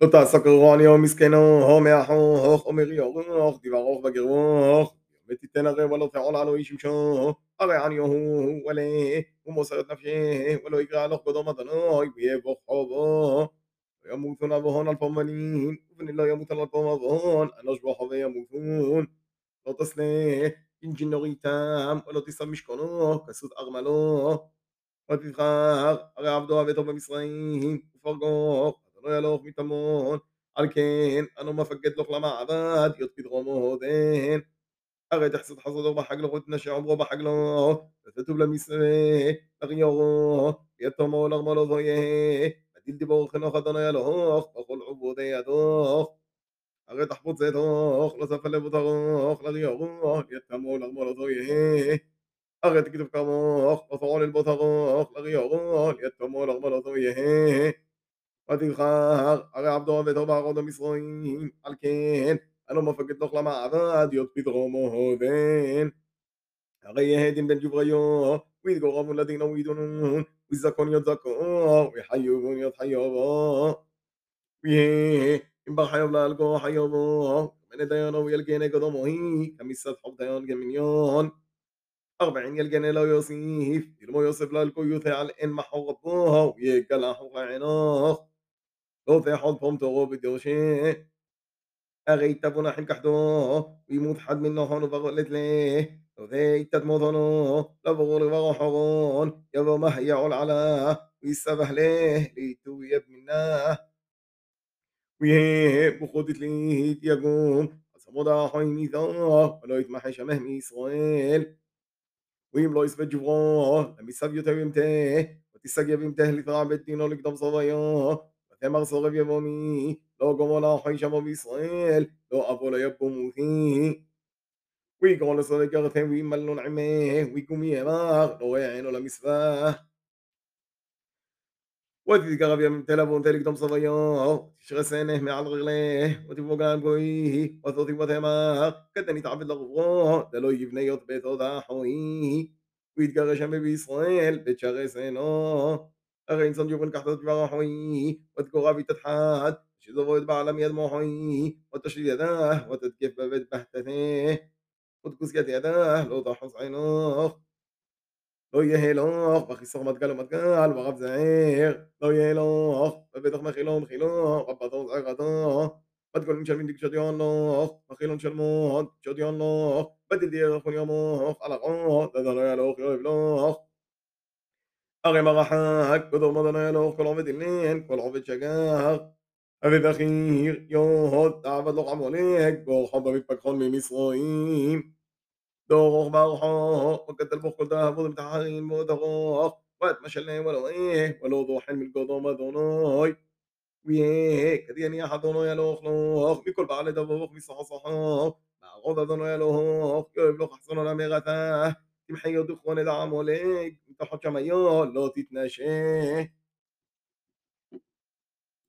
לא תעסוק אני או מסכנו, הו מאחו, הוך עומרי, הוך דברו, בגרו, הוך ותיתן הרי ולא תעול עלו איש משו, הרי עניו הוא ולה, ומוסר את נפשי, ולא יקרא הלוך גדום אדונו, ויבוא חובו. לא וימותון עוון על פומנים, ובני לא ימותון על פום עוון, אנוש בו בוכו וימותון. לא תסנה אינג'ינור איתם, ולא תישא משכונו, כסות ארמלו. ותבחר, הרי עבדו עבדו במצרים, ופרגו, אדוני הלוך מתמון, על כן, אנו מפקד לוך למעבד, יות פדרומו הודן. הרי תחסד חסדו בחגלו, ותנשי עמרו בחגלו, ותטוב למסווה, לריורו, יתומו לרמלו זויה, ותיל דיבור חנוך אדוני הלוך, בכל עבודי ידוך. הרי תחפוץ ידוך, לא ספל לבו תרוך, לריורו, יתומו לרמלו זויה. הרי תכתוב כמוך, ותפעל אל בוטרוך, לריורוך, יתומו לרמלתו יהא. ותבחר, הרי עבדו וטוב ארון המסרועים, על כן, אנו מפקד תוך למעבד, יות פתרומו הודן. הרי יהא דין בן ג'ובריו, ויתגורבו לדינו וידונון, וזקון יות זקו, וחיובון יות חיובו. ויהא, אם בר חיוב לאלגו חיובו, מן דיינו וילגני קדומוהי, כמיסת חוב דיין גמיניון. أربعين يلقن لا يوسف يلمو يوسف لا الكيوث على إن محربوها ويقلا حق عناخ لو في حد فهم تغو بدوشي أغي تبونا حين كحدو ويموت حد منه هون بغلت ليه لو ذي تتموتنو لا بغول بغو حغون يبو ما يعول على ويسبح ليه ليتو يب منه ويه بخودت ليه يقوم أصمدا حين ميثاق ولا يتمحي شمه ميسرائيل ואם לא יספה ג'ברו, למיסב יותר ימתה, ותשגב ימתה לתרע בית דינו تمغ يا بومي لو قمنا حيشا ما بيصيل لو أبولا يبو موثي ويقول صدقته ويمل نعمه ويقوم يماغ لو يعين ولا مسباه وتذكر غبيا من تلفون تلك دم صبيا تشغل سنه مع الغليه وتبقى قام قويه وثوثي وثماغ كدني تعبد لغفوه دلو يبني يطبيت وضاحويه ويتقرش ما بيصيل بتشغل سنه أخي إنسان جوف كحت تبع حوي وتكوغا في تتحاد شذو يتبع لم يدمع حوي وتشري يداه وتتكف بيت بهتته وتكوز يداه لو ضحص عينوخ. لو يهيلوخ بخي صغ مدقال ومدقال وغب زعير. لو يهلوخ ببيتخ ما خيلون خيلوخ غبطو زعيغتو بتقول من شلمين ديك شديان لوخ مخيلون شلمون شديان لوخ بدل دير خون يوموخ على غوخ دادانا يا لوخ يا لوخ. أغمغحاك كل يلوخ كلوفة كل كلوفة شجاهك أبي بخير يوهد تعبد لقم وليك حب أبي بكخون من مصرائيم. دوغ بوحوه وكتل بخل تهفض بتحرين بوتغوخ وقت ما شلي ولو إيه ولو ضوحين من قدوم دونوي ويه كديان يا حضونو يلوخ لوخ بكل بعلي دبوخ بصحصحوخ مع غضا دونو يلوخ يوهب لوخ حصنو لمغتاه تمحي يدخون دعم وليك מתוך חודשם היום לא תתנשא.